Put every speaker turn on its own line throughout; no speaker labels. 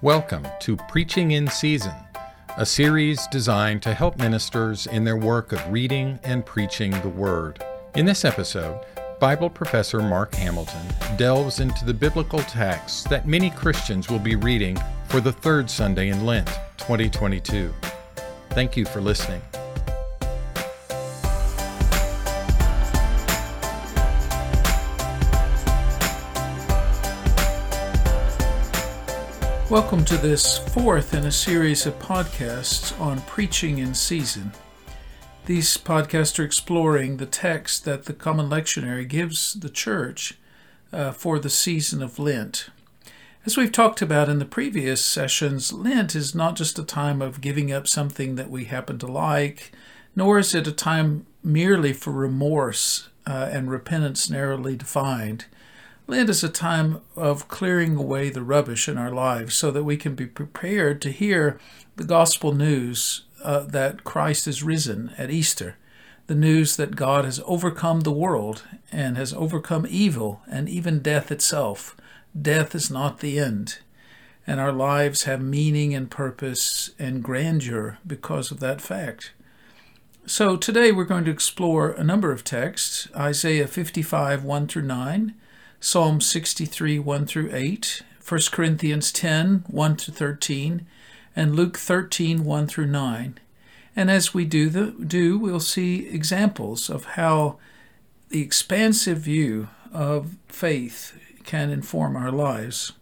Welcome to Preaching in Season, a series designed to help ministers in their work of reading and preaching the Word. In this episode, Bible professor Mark Hamilton delves into the biblical texts that many Christians will be reading for the third Sunday in Lent 2022. Thank you for listening.
Welcome to this fourth in a series of podcasts on preaching in season. These podcasts are exploring the text that the Common Lectionary gives the church uh, for the season of Lent. As we've talked about in the previous sessions, Lent is not just a time of giving up something that we happen to like, nor is it a time merely for remorse uh, and repentance narrowly defined. Lent is a time of clearing away the rubbish in our lives so that we can be prepared to hear the gospel news uh, that Christ is risen at Easter, the news that God has overcome the world and has overcome evil and even death itself. Death is not the end, and our lives have meaning and purpose and grandeur because of that fact. So today we're going to explore a number of texts Isaiah 55 1 through 9. Psalm 63, 1 through 8, 1 Corinthians 10, 1 to 13, and Luke 13, 1 through 9. And as we do, the, do we'll see examples of how the expansive view of faith can inform our lives.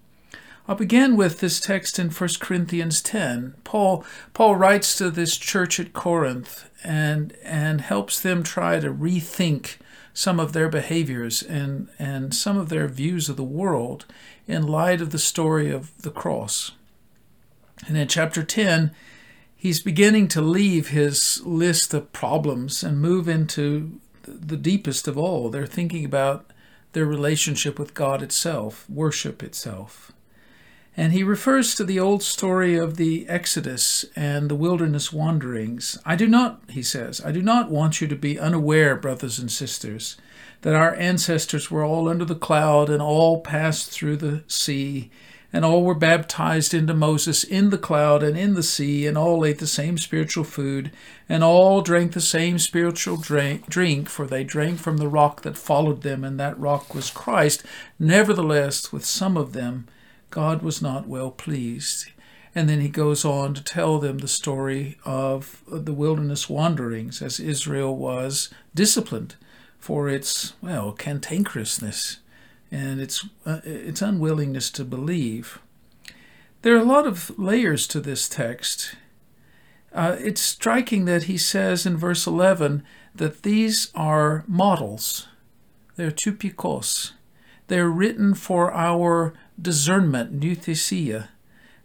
I'll begin with this text in 1 Corinthians 10. Paul, Paul writes to this church at Corinth and, and helps them try to rethink some of their behaviors and, and some of their views of the world in light of the story of the cross. And in chapter 10, he's beginning to leave his list of problems and move into the deepest of all. They're thinking about their relationship with God itself, worship itself. And he refers to the old story of the Exodus and the wilderness wanderings. I do not, he says, I do not want you to be unaware, brothers and sisters, that our ancestors were all under the cloud and all passed through the sea, and all were baptized into Moses in the cloud and in the sea, and all ate the same spiritual food, and all drank the same spiritual drink, for they drank from the rock that followed them, and that rock was Christ. Nevertheless, with some of them, God was not well pleased. And then he goes on to tell them the story of the wilderness wanderings as Israel was disciplined for its, well, cantankerousness and its, uh, its unwillingness to believe. There are a lot of layers to this text. Uh, it's striking that he says in verse 11 that these are models. They're typikos. They're written for our discernment, nouthesia.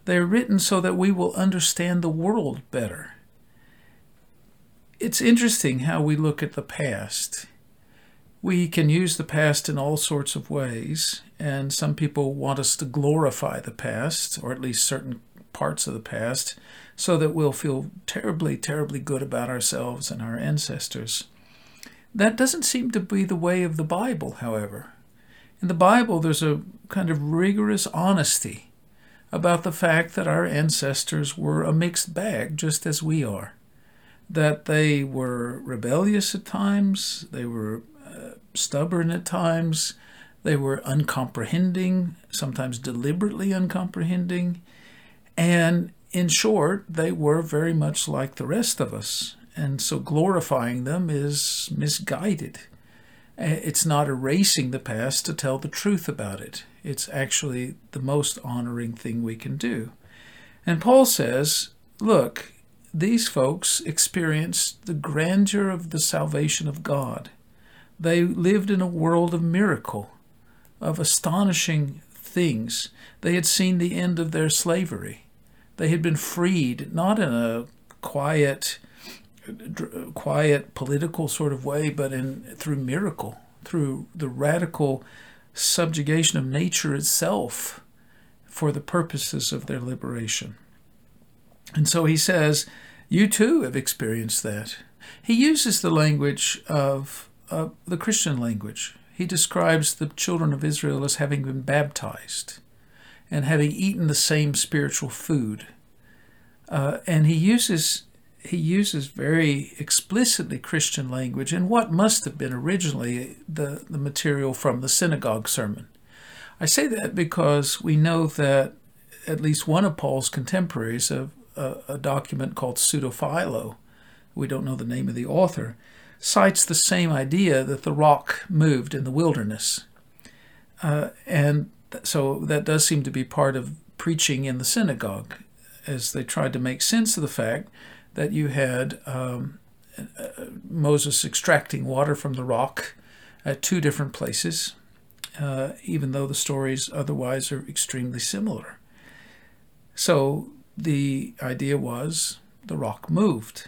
They are written so that we will understand the world better. It's interesting how we look at the past. We can use the past in all sorts of ways, and some people want us to glorify the past, or at least certain parts of the past, so that we'll feel terribly, terribly good about ourselves and our ancestors. That doesn't seem to be the way of the Bible, however. In the Bible, there's a kind of rigorous honesty about the fact that our ancestors were a mixed bag, just as we are. That they were rebellious at times, they were uh, stubborn at times, they were uncomprehending, sometimes deliberately uncomprehending, and in short, they were very much like the rest of us. And so glorifying them is misguided. It's not erasing the past to tell the truth about it. It's actually the most honoring thing we can do. And Paul says, look, these folks experienced the grandeur of the salvation of God. They lived in a world of miracle, of astonishing things. They had seen the end of their slavery. They had been freed, not in a quiet, quiet political sort of way, but in through miracle, through the radical subjugation of nature itself for the purposes of their liberation. And so he says, You too have experienced that. He uses the language of uh, the Christian language. He describes the children of Israel as having been baptized. and having eaten the same spiritual food. Uh, and he uses he uses very explicitly Christian language in what must have been originally the, the material from the synagogue sermon. I say that because we know that at least one of Paul's contemporaries, a, a, a document called Pseudophilo, we don't know the name of the author, cites the same idea that the rock moved in the wilderness. Uh, and so that does seem to be part of preaching in the synagogue as they tried to make sense of the fact that you had um, uh, Moses extracting water from the rock at two different places, uh, even though the stories otherwise are extremely similar. So the idea was the rock moved.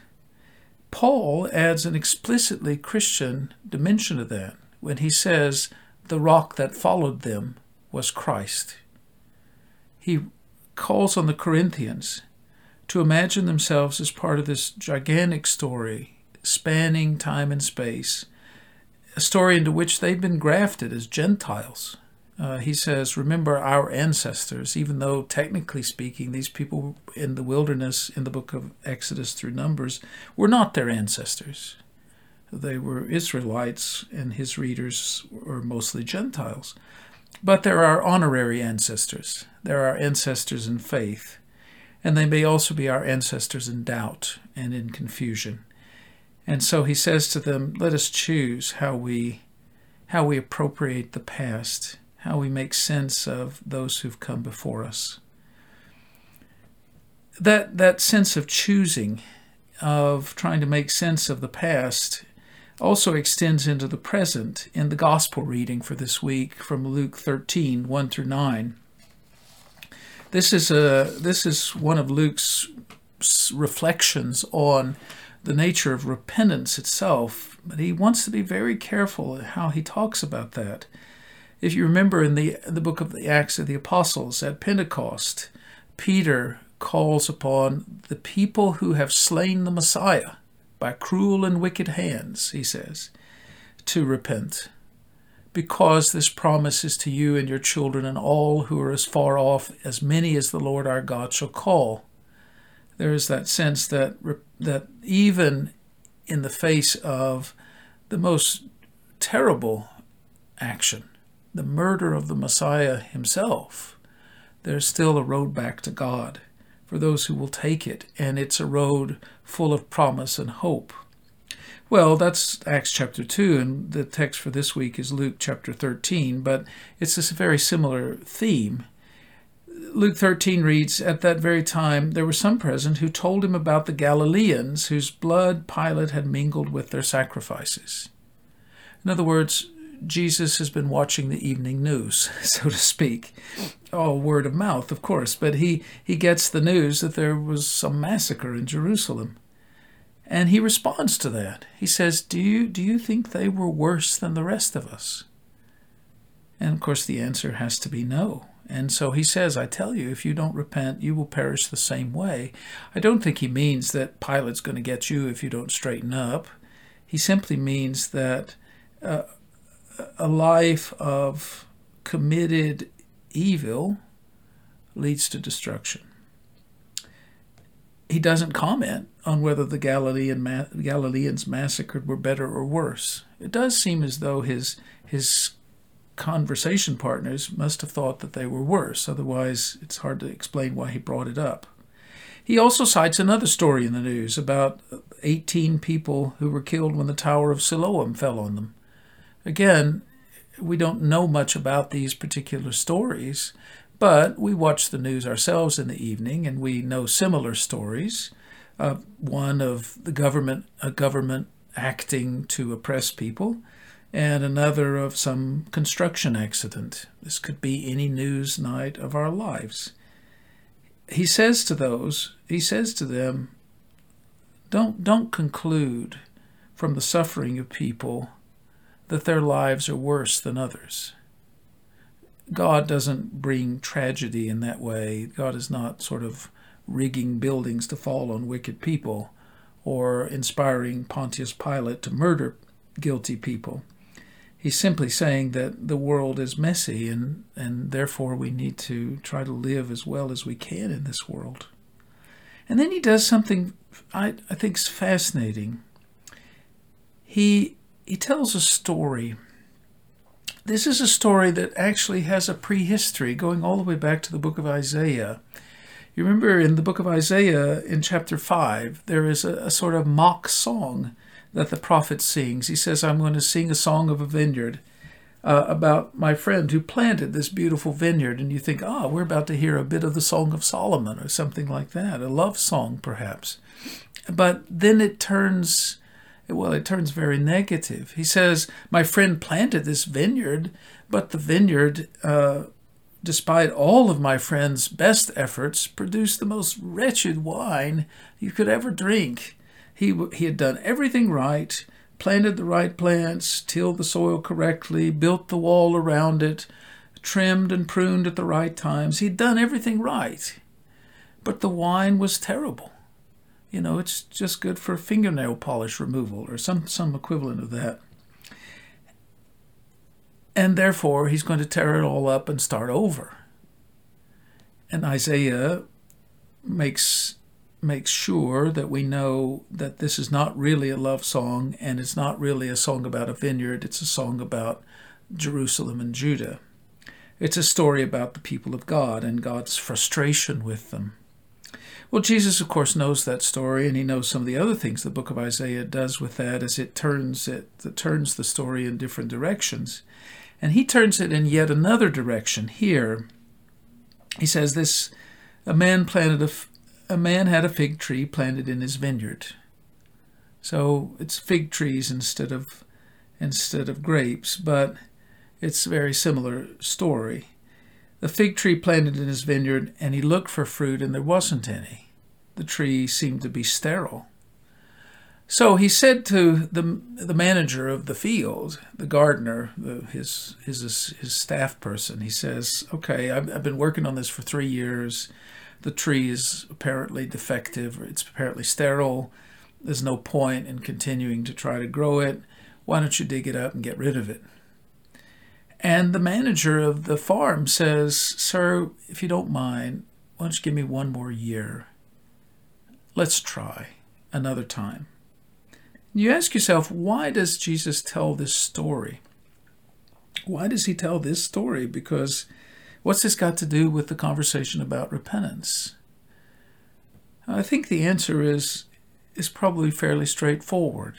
Paul adds an explicitly Christian dimension to that when he says the rock that followed them was Christ. He calls on the Corinthians to imagine themselves as part of this gigantic story spanning time and space, a story into which they've been grafted as Gentiles. Uh, he says, Remember our ancestors, even though technically speaking, these people in the wilderness in the book of Exodus through Numbers were not their ancestors. They were Israelites, and his readers were mostly Gentiles. But there are honorary ancestors. There are ancestors in faith. And they may also be our ancestors in doubt and in confusion. And so he says to them, Let us choose how we how we appropriate the past, how we make sense of those who've come before us. That that sense of choosing, of trying to make sense of the past also extends into the present in the gospel reading for this week from Luke 13 1 through 9. This is, a, this is one of Luke's reflections on the nature of repentance itself, but he wants to be very careful how he talks about that. If you remember in the, the book of the Acts of the Apostles at Pentecost, Peter calls upon the people who have slain the Messiah by cruel and wicked hands, he says, to repent. Because this promise is to you and your children and all who are as far off as many as the Lord our God shall call. There is that sense that that even in the face of the most terrible action, the murder of the Messiah himself, there's still a road back to God for those who will take it, and it's a road full of promise and hope. Well, that's Acts chapter 2, and the text for this week is Luke chapter 13, but it's a very similar theme. Luke 13 reads At that very time there were some present who told him about the Galileans whose blood Pilate had mingled with their sacrifices. In other words, Jesus has been watching the evening news, so to speak. Oh, word of mouth, of course, but he, he gets the news that there was some massacre in Jerusalem. And he responds to that. He says, Do you, do you think they were worse than the rest of us? And of course, the answer has to be no. And so he says, I tell you, if you don't repent, you will perish the same way. I don't think he means that Pilate's going to get you if you don't straighten up. He simply means that uh, a life of committed evil leads to destruction. He doesn't comment on whether the Galilean ma- Galileans massacred were better or worse. It does seem as though his his conversation partners must have thought that they were worse. Otherwise, it's hard to explain why he brought it up. He also cites another story in the news about 18 people who were killed when the Tower of Siloam fell on them. Again, we don't know much about these particular stories, but we watch the news ourselves in the evening and we know similar stories. Uh, one of the government, a government acting to oppress people, and another of some construction accident. This could be any news night of our lives. He says to those, he says to them, don't, don't conclude from the suffering of people that their lives are worse than others. God doesn't bring tragedy in that way. God is not sort of rigging buildings to fall on wicked people or inspiring Pontius Pilate to murder guilty people. He's simply saying that the world is messy and, and therefore we need to try to live as well as we can in this world. And then he does something I, I think is fascinating. He, he tells a story. This is a story that actually has a prehistory going all the way back to the book of Isaiah. You remember in the book of Isaiah, in chapter 5, there is a, a sort of mock song that the prophet sings. He says, I'm going to sing a song of a vineyard. Uh, about my friend who planted this beautiful vineyard, and you think, ah, oh, we're about to hear a bit of the Song of Solomon or something like that, a love song perhaps. But then it turns, well, it turns very negative. He says, my friend planted this vineyard, but the vineyard, uh, despite all of my friend's best efforts, produced the most wretched wine you could ever drink. He, he had done everything right, planted the right plants, tilled the soil correctly, built the wall around it, trimmed and pruned at the right times. He'd done everything right. But the wine was terrible. You know, it's just good for fingernail polish removal or some, some equivalent of that. And therefore, he's going to tear it all up and start over. And Isaiah makes makes sure that we know that this is not really a love song and it's not really a song about a vineyard, it's a song about Jerusalem and Judah. It's a story about the people of God and God's frustration with them. Well, Jesus, of course, knows that story, and he knows some of the other things the book of Isaiah does with that as it turns it, it turns the story in different directions. And he turns it in yet another direction here. He says this a man planted a, a man had a fig tree planted in his vineyard. So it's fig trees instead of instead of grapes, but it's a very similar story. The fig tree planted in his vineyard, and he looked for fruit, and there wasn't any. The tree seemed to be sterile. So he said to the the manager of the field, the gardener, the, his his his staff person, he says, "Okay, I've, I've been working on this for three years the tree is apparently defective it's apparently sterile. There's no point in continuing to try to grow it. Why don't you dig it up and get rid of it? And the manager of the farm says, Sir, if you don't mind, why don't you give me one more year? Let's try another time. You ask yourself, why does Jesus tell this story? Why does he tell this story? Because What's this got to do with the conversation about repentance? I think the answer is is probably fairly straightforward.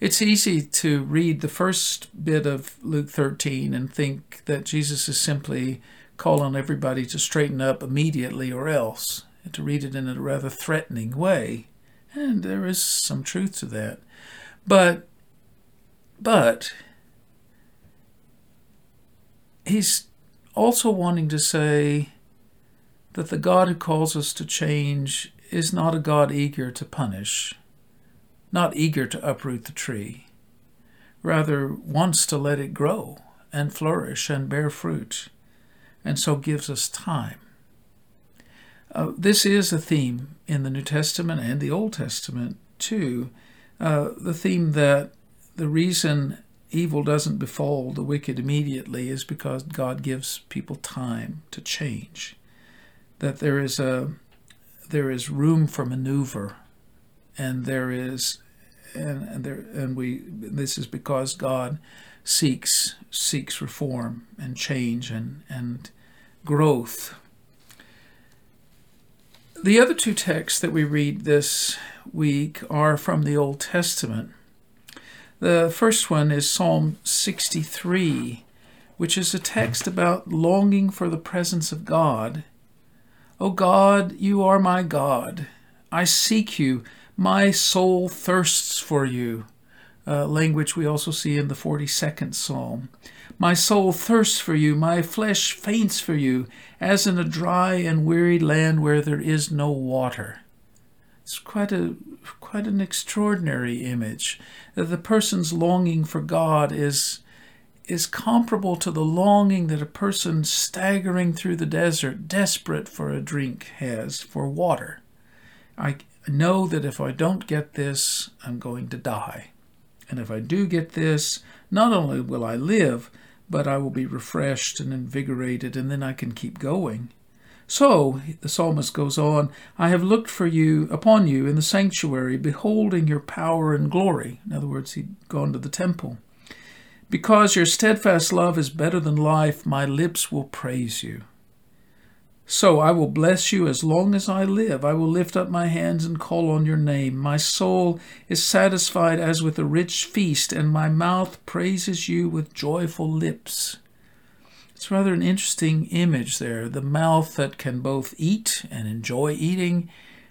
It's easy to read the first bit of Luke 13 and think that Jesus is simply calling everybody to straighten up immediately or else, to read it in a rather threatening way. And there is some truth to that. But but he's also wanting to say that the God who calls us to change is not a God eager to punish, not eager to uproot the tree, rather wants to let it grow and flourish and bear fruit, and so gives us time. Uh, this is a theme in the New Testament and the Old Testament, too. Uh, the theme that the reason evil doesn't befall the wicked immediately is because God gives people time to change. That there is a there is room for maneuver, and there is and, and there and we this is because God seeks seeks reform and change and and growth. The other two texts that we read this week are from the Old Testament. The first one is Psalm 63, which is a text about longing for the presence of God. O God, you are my God. I seek you. My soul thirsts for you. Uh, language we also see in the 42nd Psalm. My soul thirsts for you, my flesh faints for you, as in a dry and weary land where there is no water. It's quite a quite an extraordinary image. That the person's longing for God is is comparable to the longing that a person staggering through the desert, desperate for a drink, has for water. I know that if I don't get this, I'm going to die. And if I do get this, not only will I live, but I will be refreshed and invigorated, and then I can keep going. So, the psalmist goes on, I have looked for you upon you in the sanctuary, beholding your power and glory. In other words, he'd gone to the temple. Because your steadfast love is better than life, my lips will praise you. So I will bless you as long as I live. I will lift up my hands and call on your name. My soul is satisfied as with a rich feast, and my mouth praises you with joyful lips. It's rather an interesting image there the mouth that can both eat and enjoy eating,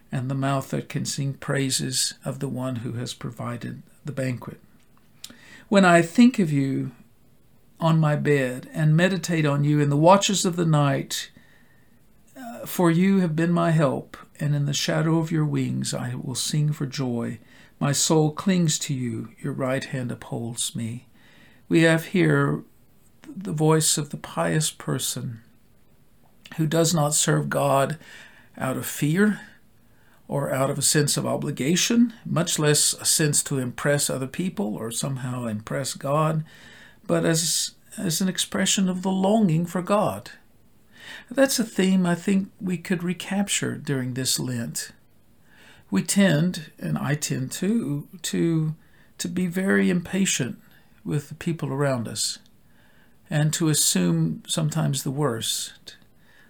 and the mouth that can sing praises of the one who has provided the banquet. When I think of you on my bed and meditate on you in the watches of the night, for you have been my help, and in the shadow of your wings I will sing for joy. My soul clings to you, your right hand upholds me. We have here the voice of the pious person who does not serve God out of fear or out of a sense of obligation, much less a sense to impress other people or somehow impress God, but as, as an expression of the longing for God. That's a theme I think we could recapture during this Lent. We tend, and I tend too, to, to be very impatient with the people around us and to assume sometimes the worst,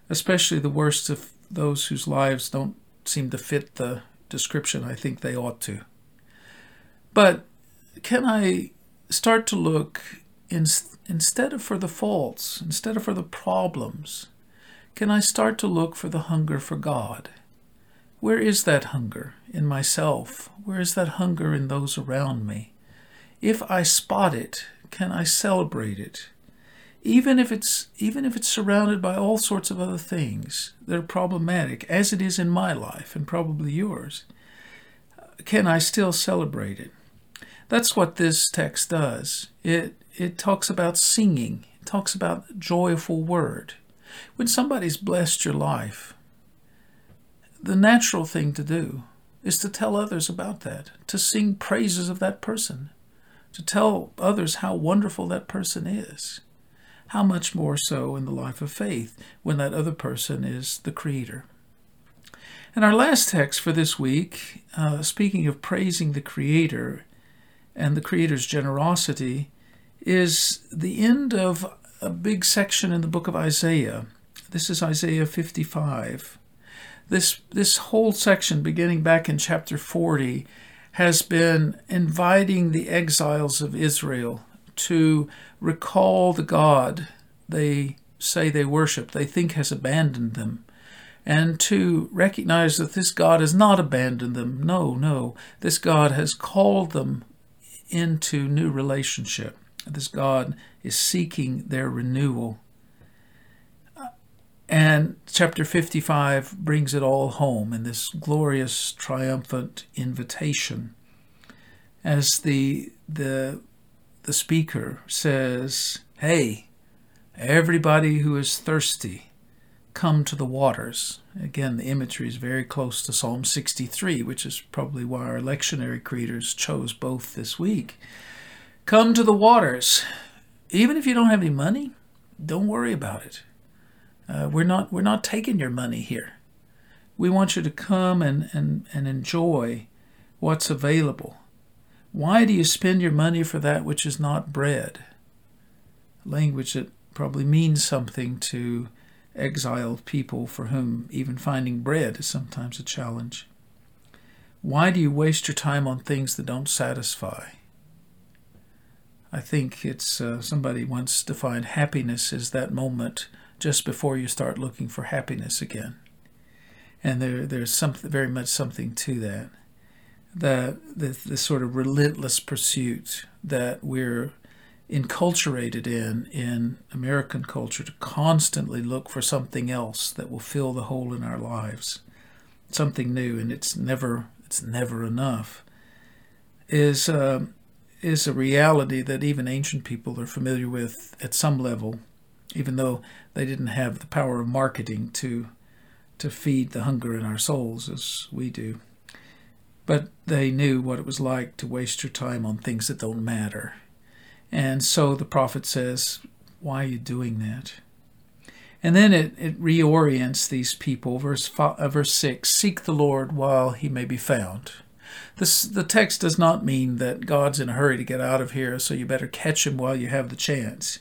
especially the worst of those whose lives don't seem to fit the description I think they ought to. But can I start to look in, instead of for the faults, instead of for the problems, can I start to look for the hunger for God? Where is that hunger in myself? Where is that hunger in those around me? If I spot it, can I celebrate it? even if it's even if it's surrounded by all sorts of other things that are problematic as it is in my life and probably yours can i still celebrate it that's what this text does it it talks about singing it talks about joyful word when somebody's blessed your life the natural thing to do is to tell others about that to sing praises of that person to tell others how wonderful that person is how much more so in the life of faith when that other person is the Creator? And our last text for this week, uh, speaking of praising the Creator and the Creator's generosity, is the end of a big section in the book of Isaiah. This is Isaiah 55. This, this whole section, beginning back in chapter 40, has been inviting the exiles of Israel to recall the God they say they worship, they think has abandoned them, and to recognize that this God has not abandoned them. No, no. This God has called them into new relationship. This God is seeking their renewal. And chapter 55 brings it all home in this glorious, triumphant invitation as the, the the speaker says, Hey, everybody who is thirsty, come to the waters. Again, the imagery is very close to Psalm 63, which is probably why our lectionary creators chose both this week. Come to the waters. Even if you don't have any money, don't worry about it. Uh, we're not we're not taking your money here. We want you to come and, and, and enjoy what's available. Why do you spend your money for that which is not bread? Language that probably means something to exiled people for whom even finding bread is sometimes a challenge. Why do you waste your time on things that don't satisfy? I think it's uh, somebody once defined happiness as that moment just before you start looking for happiness again. And there, there's something very much something to that the, the, the sort of relentless pursuit that we're enculturated in in American culture to constantly look for something else that will fill the hole in our lives, something new, and it's never it's never enough. Is uh, is a reality that even ancient people are familiar with at some level, even though they didn't have the power of marketing to to feed the hunger in our souls as we do but they knew what it was like to waste your time on things that don't matter. And so the prophet says, Why are you doing that? And then it, it reorients these people. Verse, five, uh, verse 6 Seek the Lord while he may be found. This, the text does not mean that God's in a hurry to get out of here, so you better catch him while you have the chance.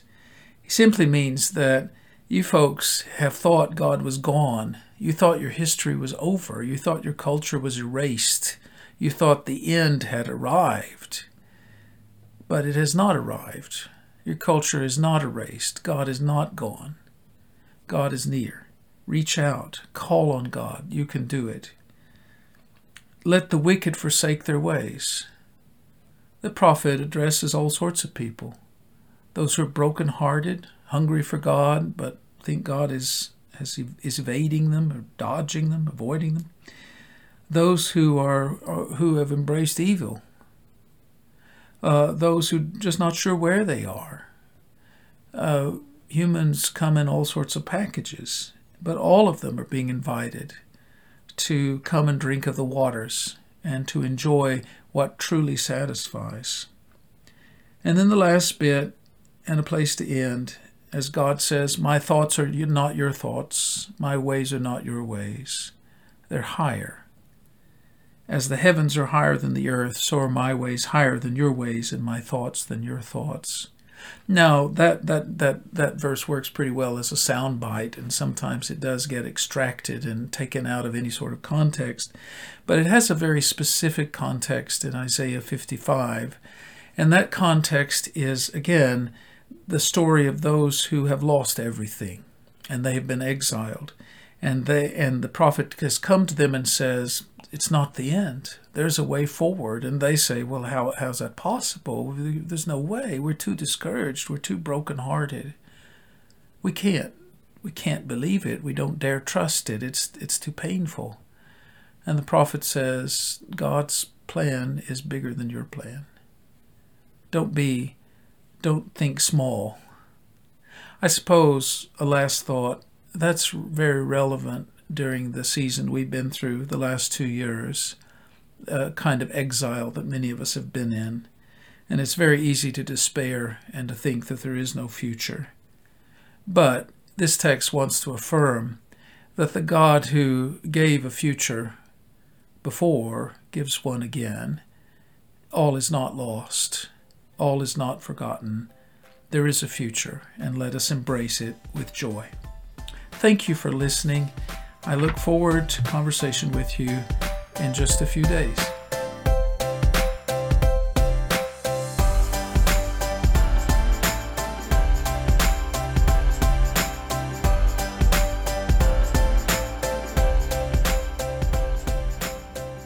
He simply means that you folks have thought God was gone. You thought your history was over. You thought your culture was erased. You thought the end had arrived. But it has not arrived. Your culture is not erased. God is not gone. God is near. Reach out. Call on God. You can do it. Let the wicked forsake their ways. The prophet addresses all sorts of people those who are broken-hearted, hungry for God, but think God is, is evading them or dodging them, avoiding them. Those who are, who have embraced evil. Uh, those who are just not sure where they are. Uh, humans come in all sorts of packages, but all of them are being invited to come and drink of the waters and to enjoy what truly satisfies. And then the last bit, and a place to end, as God says, My thoughts are not your thoughts, my ways are not your ways. They're higher. As the heavens are higher than the earth, so are my ways higher than your ways, and my thoughts than your thoughts. Now that that that that verse works pretty well as a sound bite, and sometimes it does get extracted and taken out of any sort of context, but it has a very specific context in Isaiah 55, and that context is again the story of those who have lost everything, and they have been exiled, and they and the prophet has come to them and says, "It's not the end there's a way forward. And they say, well, how, how's that possible? There's no way. We're too discouraged. We're too brokenhearted. We can't. We can't believe it. We don't dare trust it. It's, it's too painful. And the prophet says, God's plan is bigger than your plan. Don't be, don't think small. I suppose a last thought that's very relevant during the season we've been through the last two years a kind of exile that many of us have been in. And it's very easy to despair and to think that there is no future. But this text wants to affirm that the God who gave a future before gives one again. All is not lost, all is not forgotten. There is a future, and let us embrace it with joy. Thank you for listening. I look forward to conversation with you in just a few days.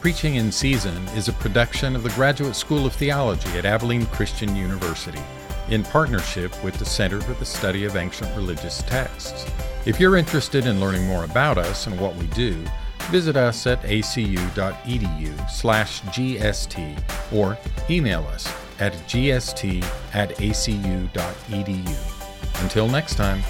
Preaching in Season is a production of the Graduate School of Theology at Abilene Christian University in partnership with the Center for the Study of Ancient Religious Texts. If you're interested in learning more about us and what we do, visit us at acu.edu slash gst or email us at gst at acu.edu. Until next time.